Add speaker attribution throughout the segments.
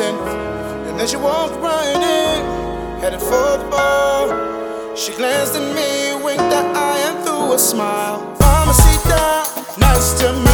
Speaker 1: And then she walked right in, headed for the bar. She glanced at me, winked her eye, and threw a smile. Mamacita, nice to meet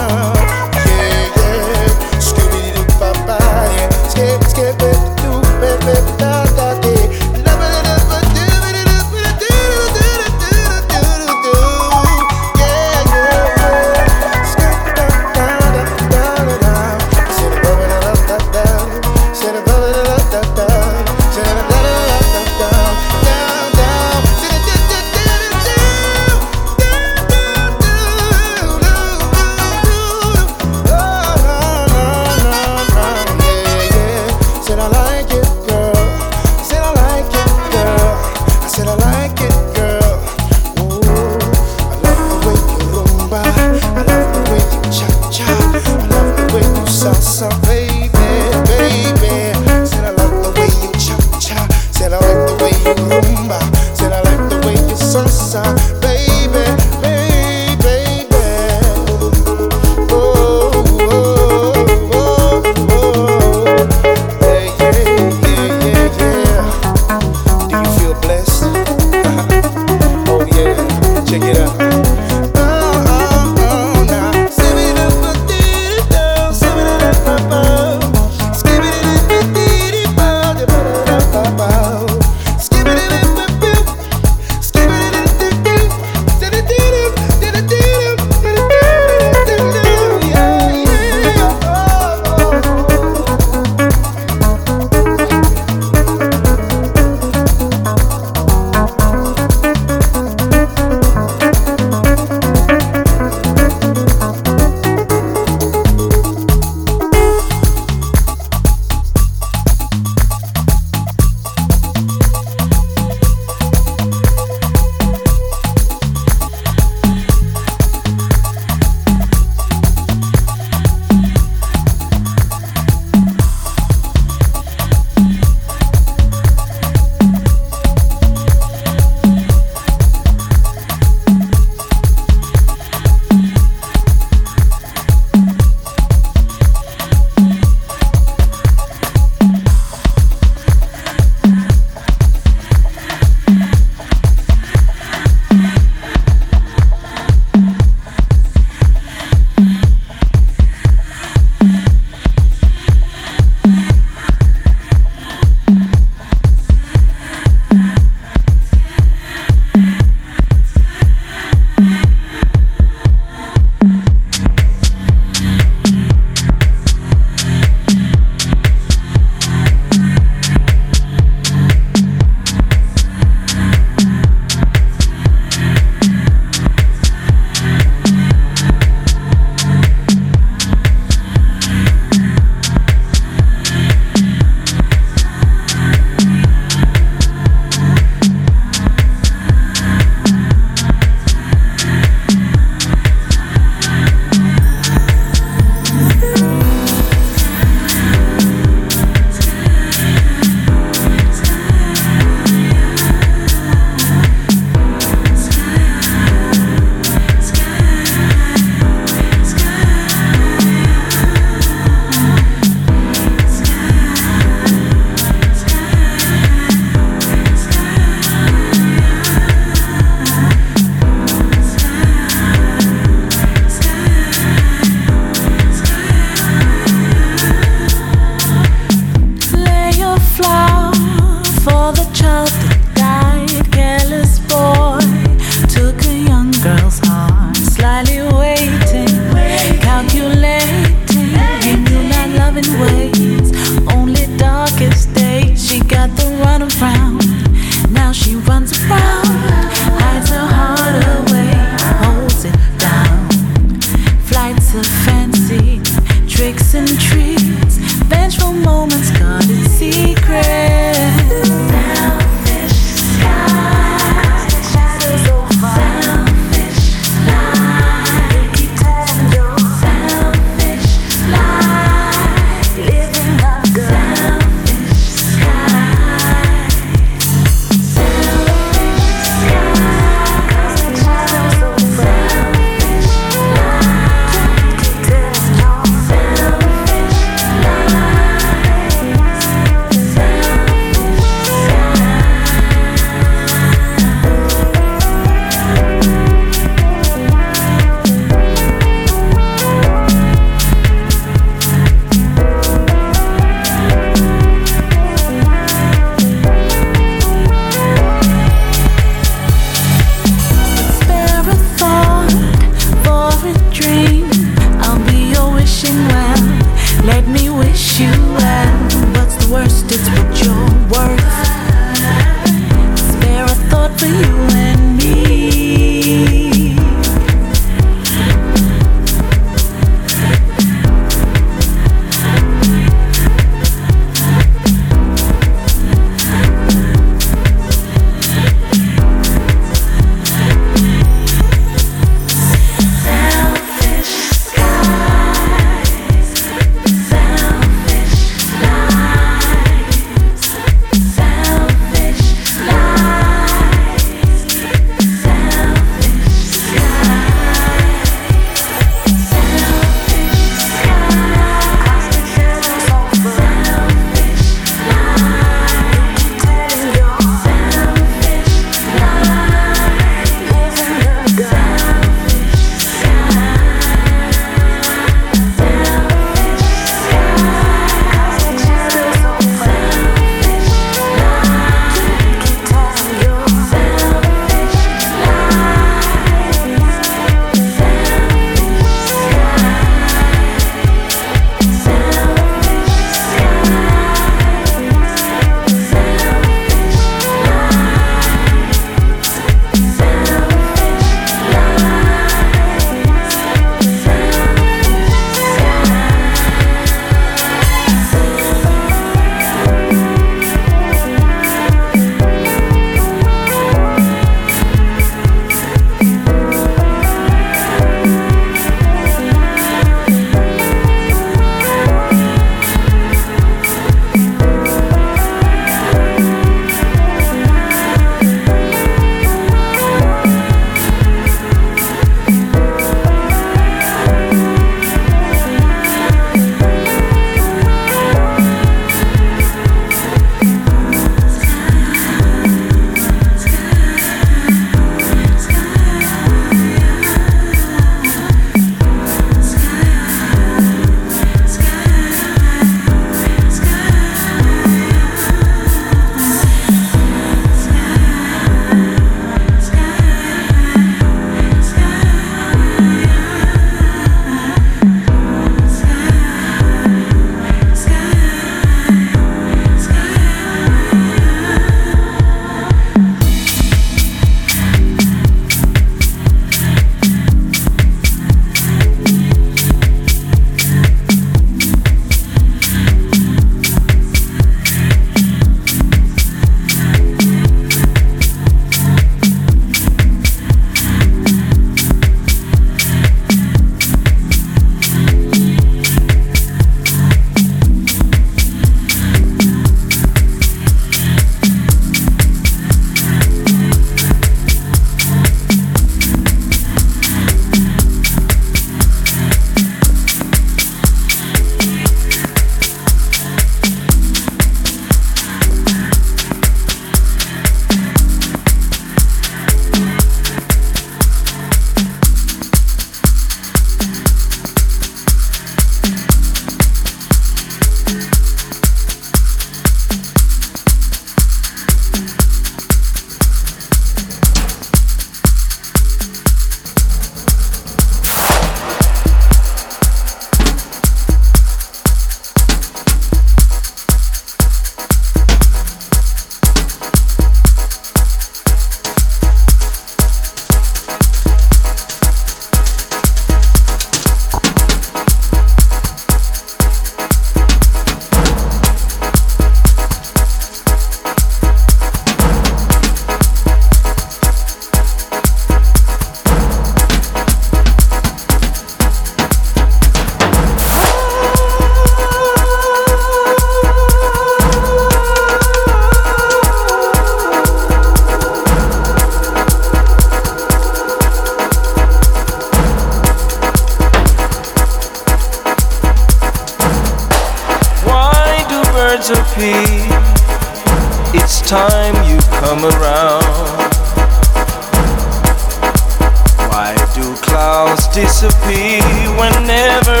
Speaker 2: disappear whenever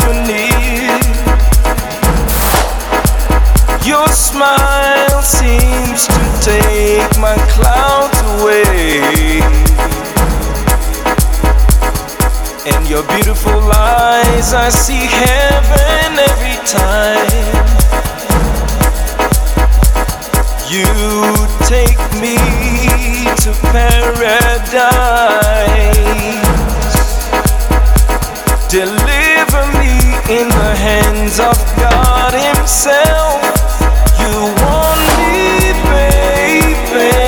Speaker 2: you need. Your smile seems to take my clouds away. In your beautiful eyes, I see heaven every time. You take me to paradise. Deliver me in the hands of God Himself. You want me, baby.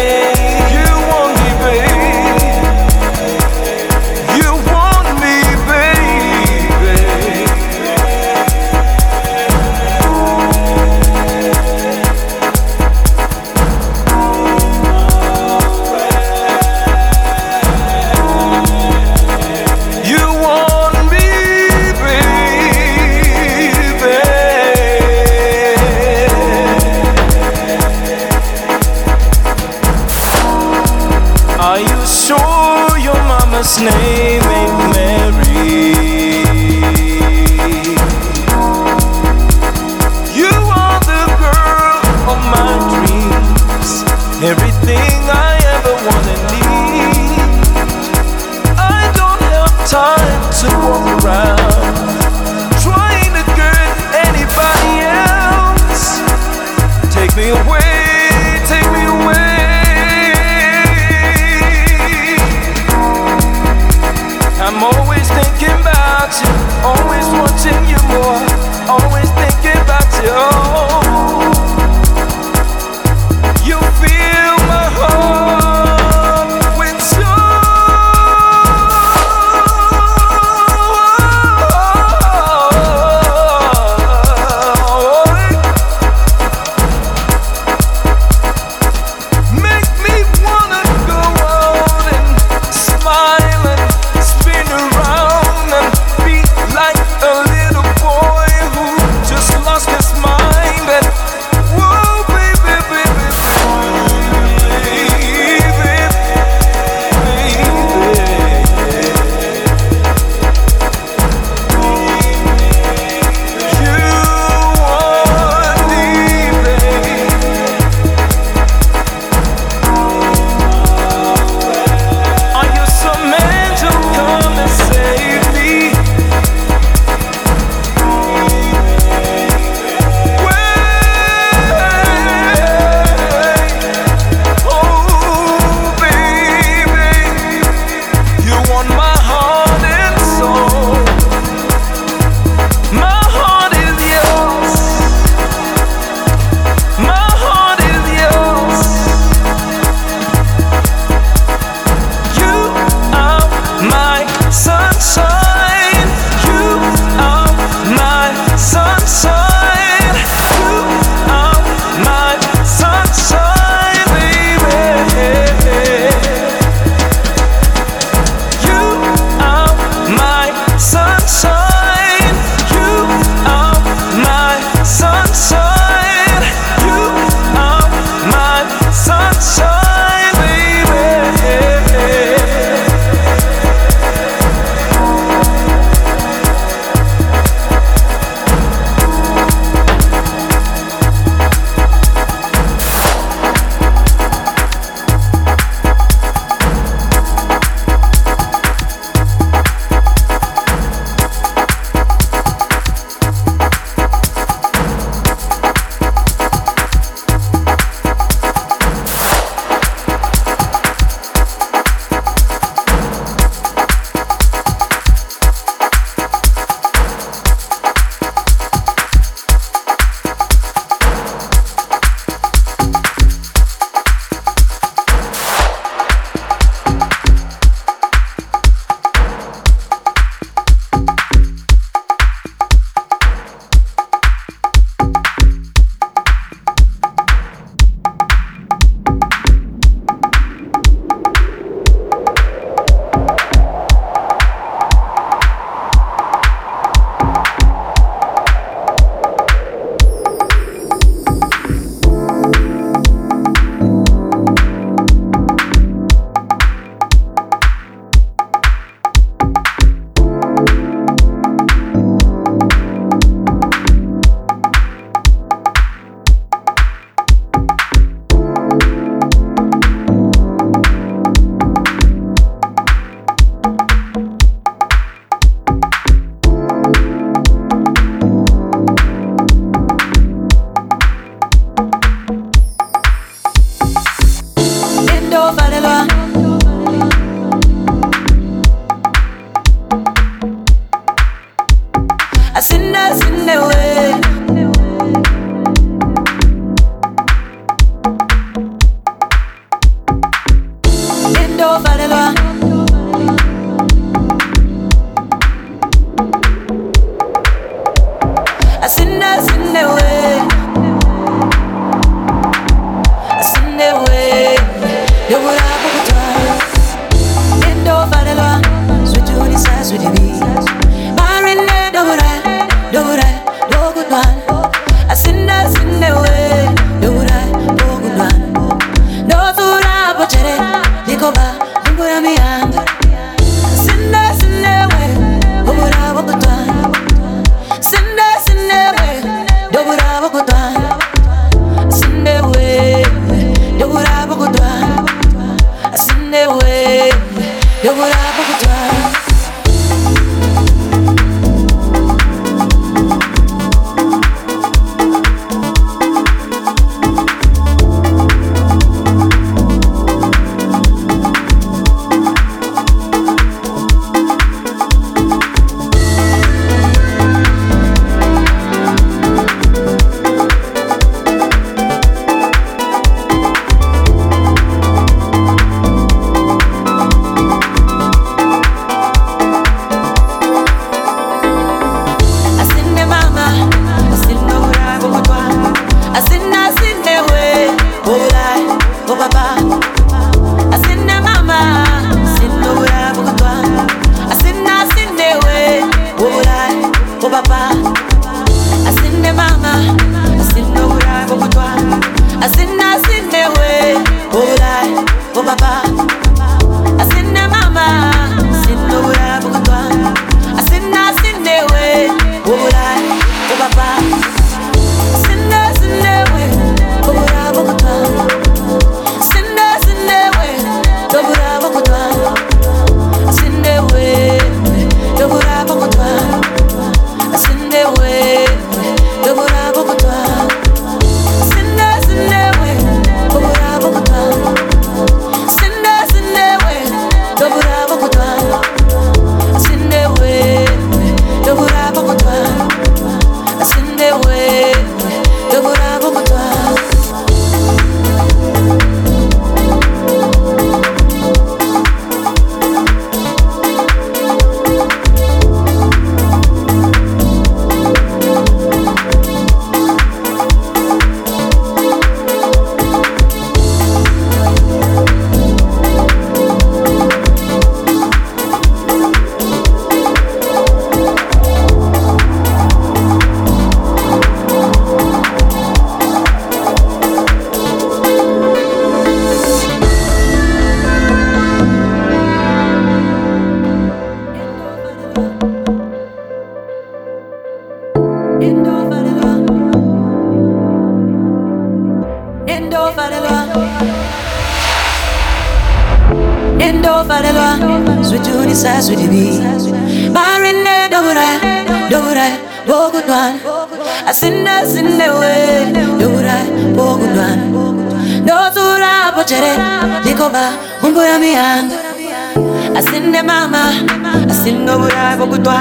Speaker 2: pour toi.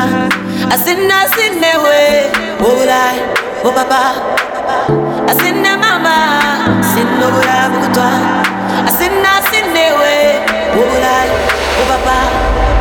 Speaker 2: Asina sine we, obula, oh papa. Asina mama, sine obula pour toi. Asina sine we, obula,
Speaker 3: oh
Speaker 2: papa.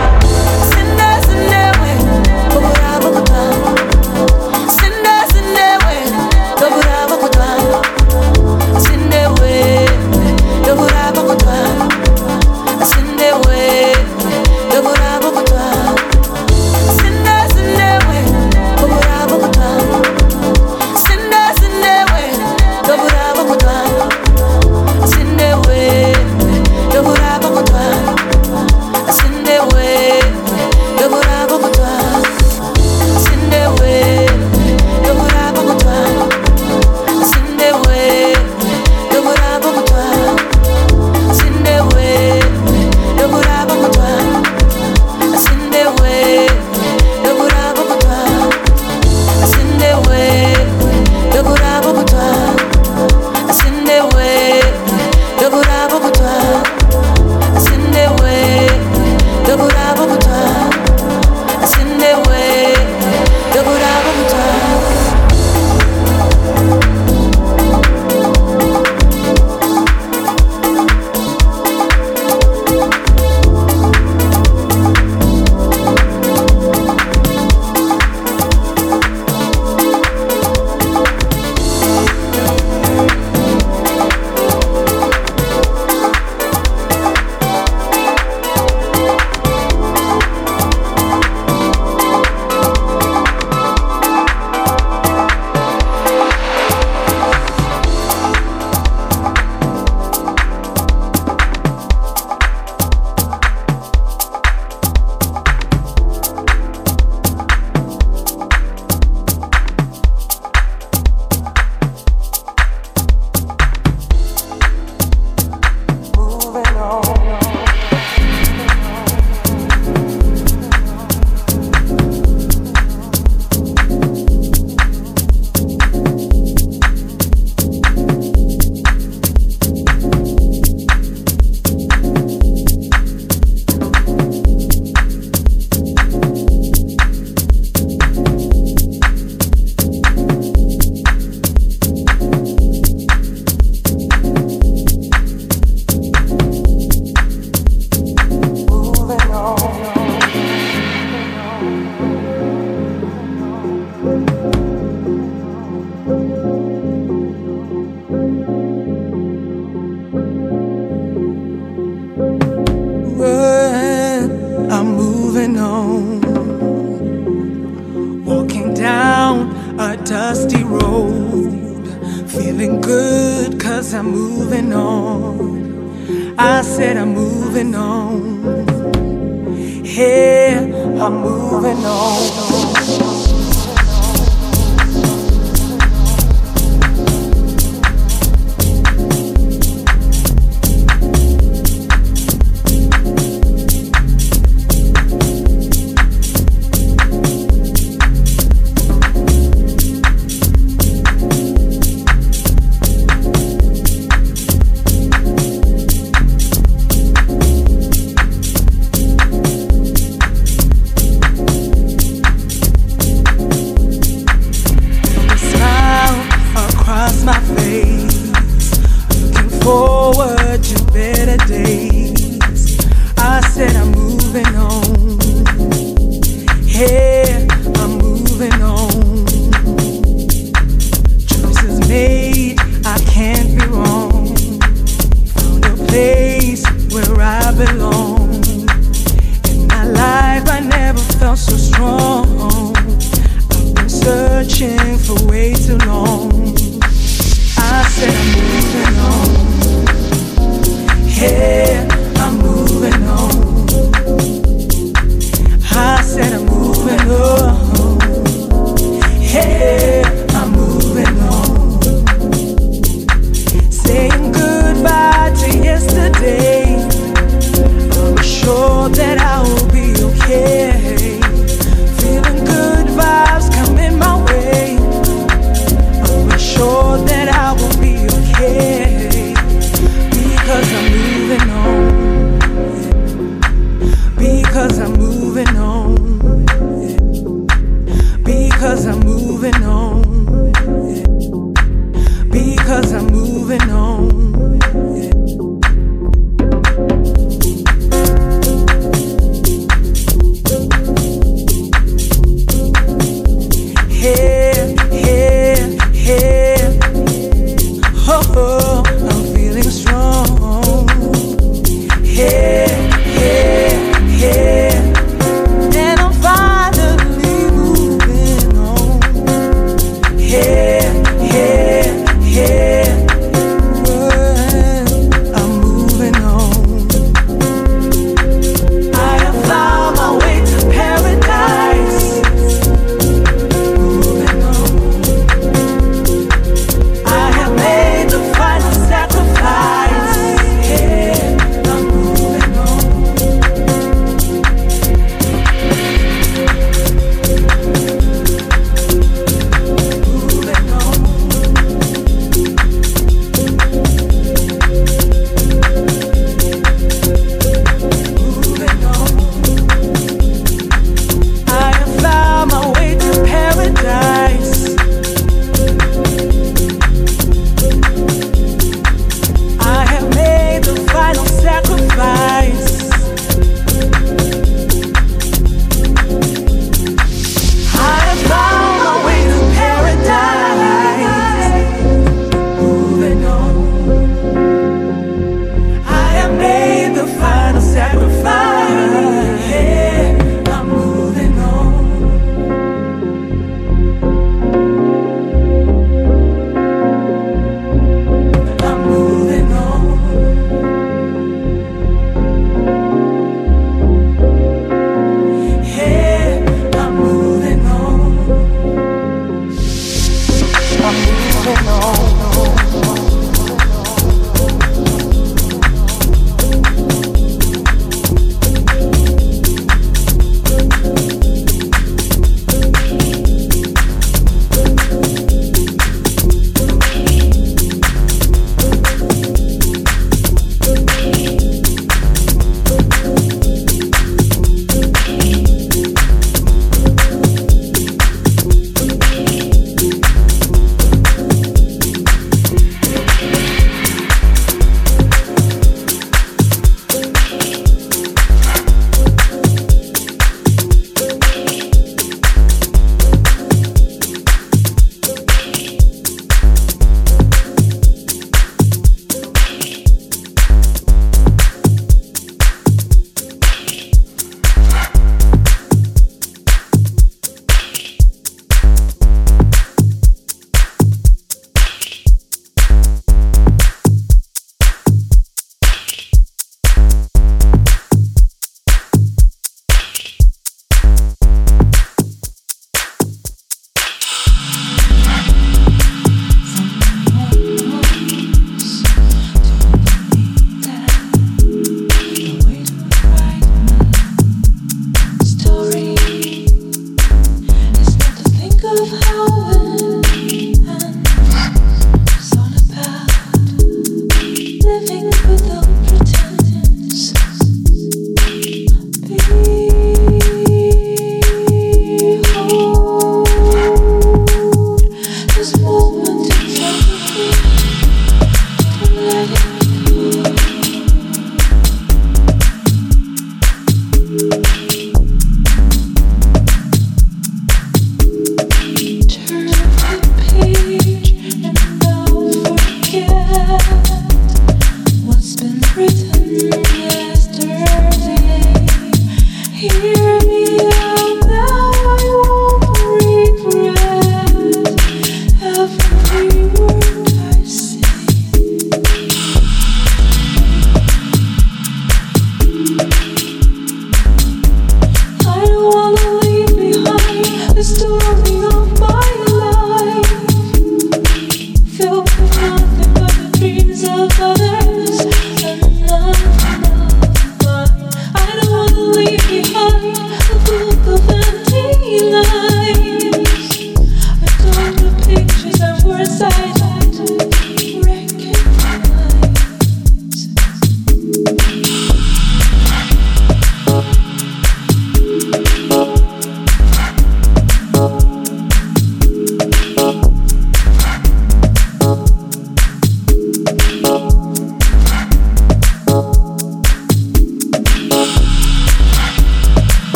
Speaker 2: Moving on.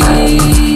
Speaker 2: see.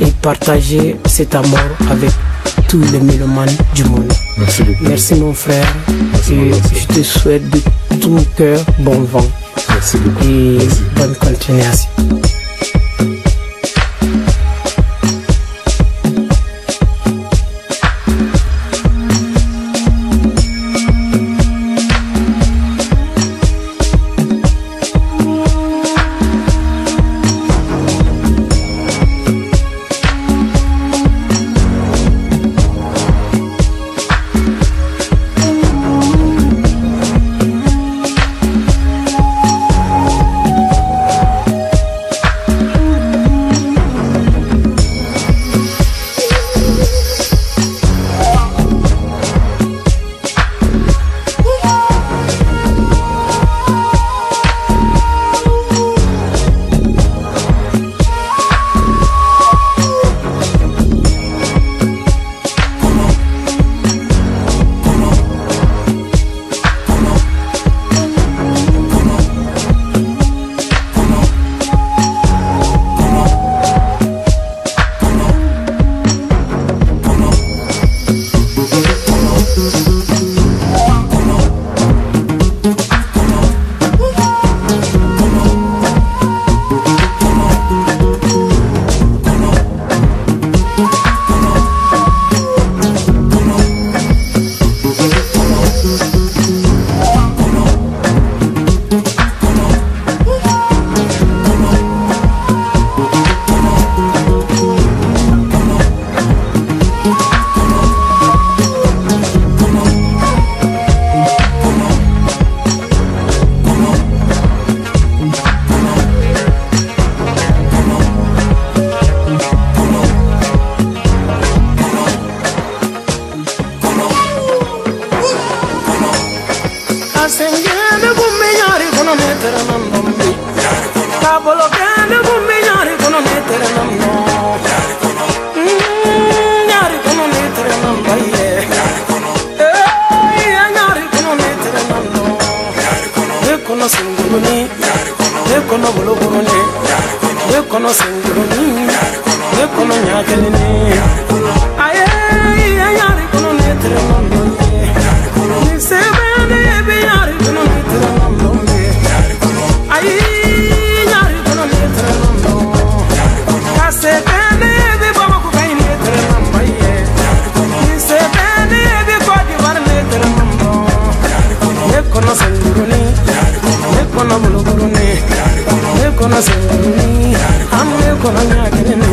Speaker 2: Et partager cet amour avec tous les mélomanes du monde. Merci, mon frère. et je te souhaite de tout cœur bon vent. Et bonne continuation. kɔnɔ sengurunin ne kɔnɔ bolokurunin ne ni, sengurunin ne kɔnɔ ɲagelinin muluguruni ne kɔnɔ I'm ne kɔnɔ ɲakeleni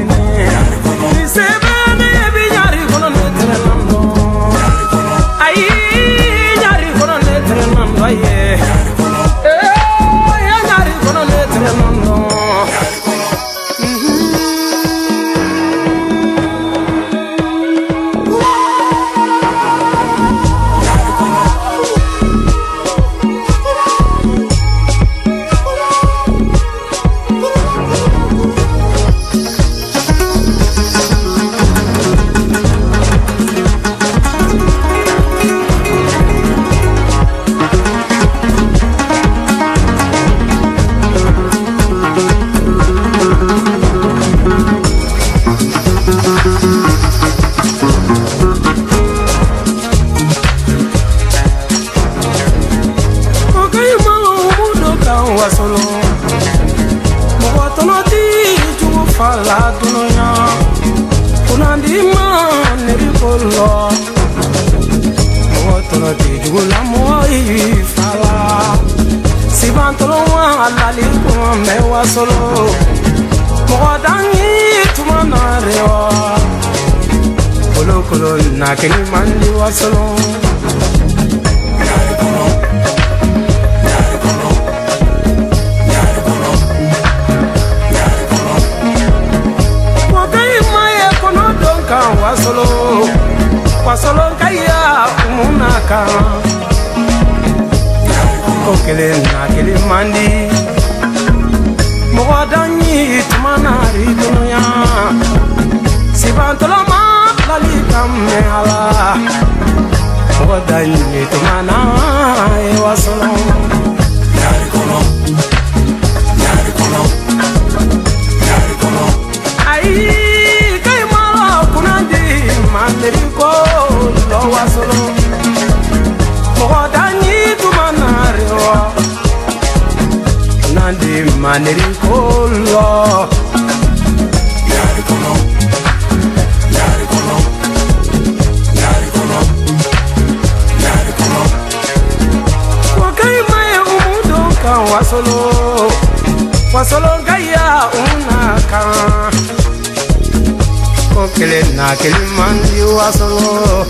Speaker 2: na kelimandi wasolo.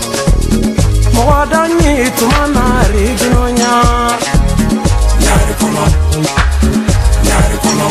Speaker 2: Mowadani tuma na riginonya nyari kono nyari
Speaker 4: kono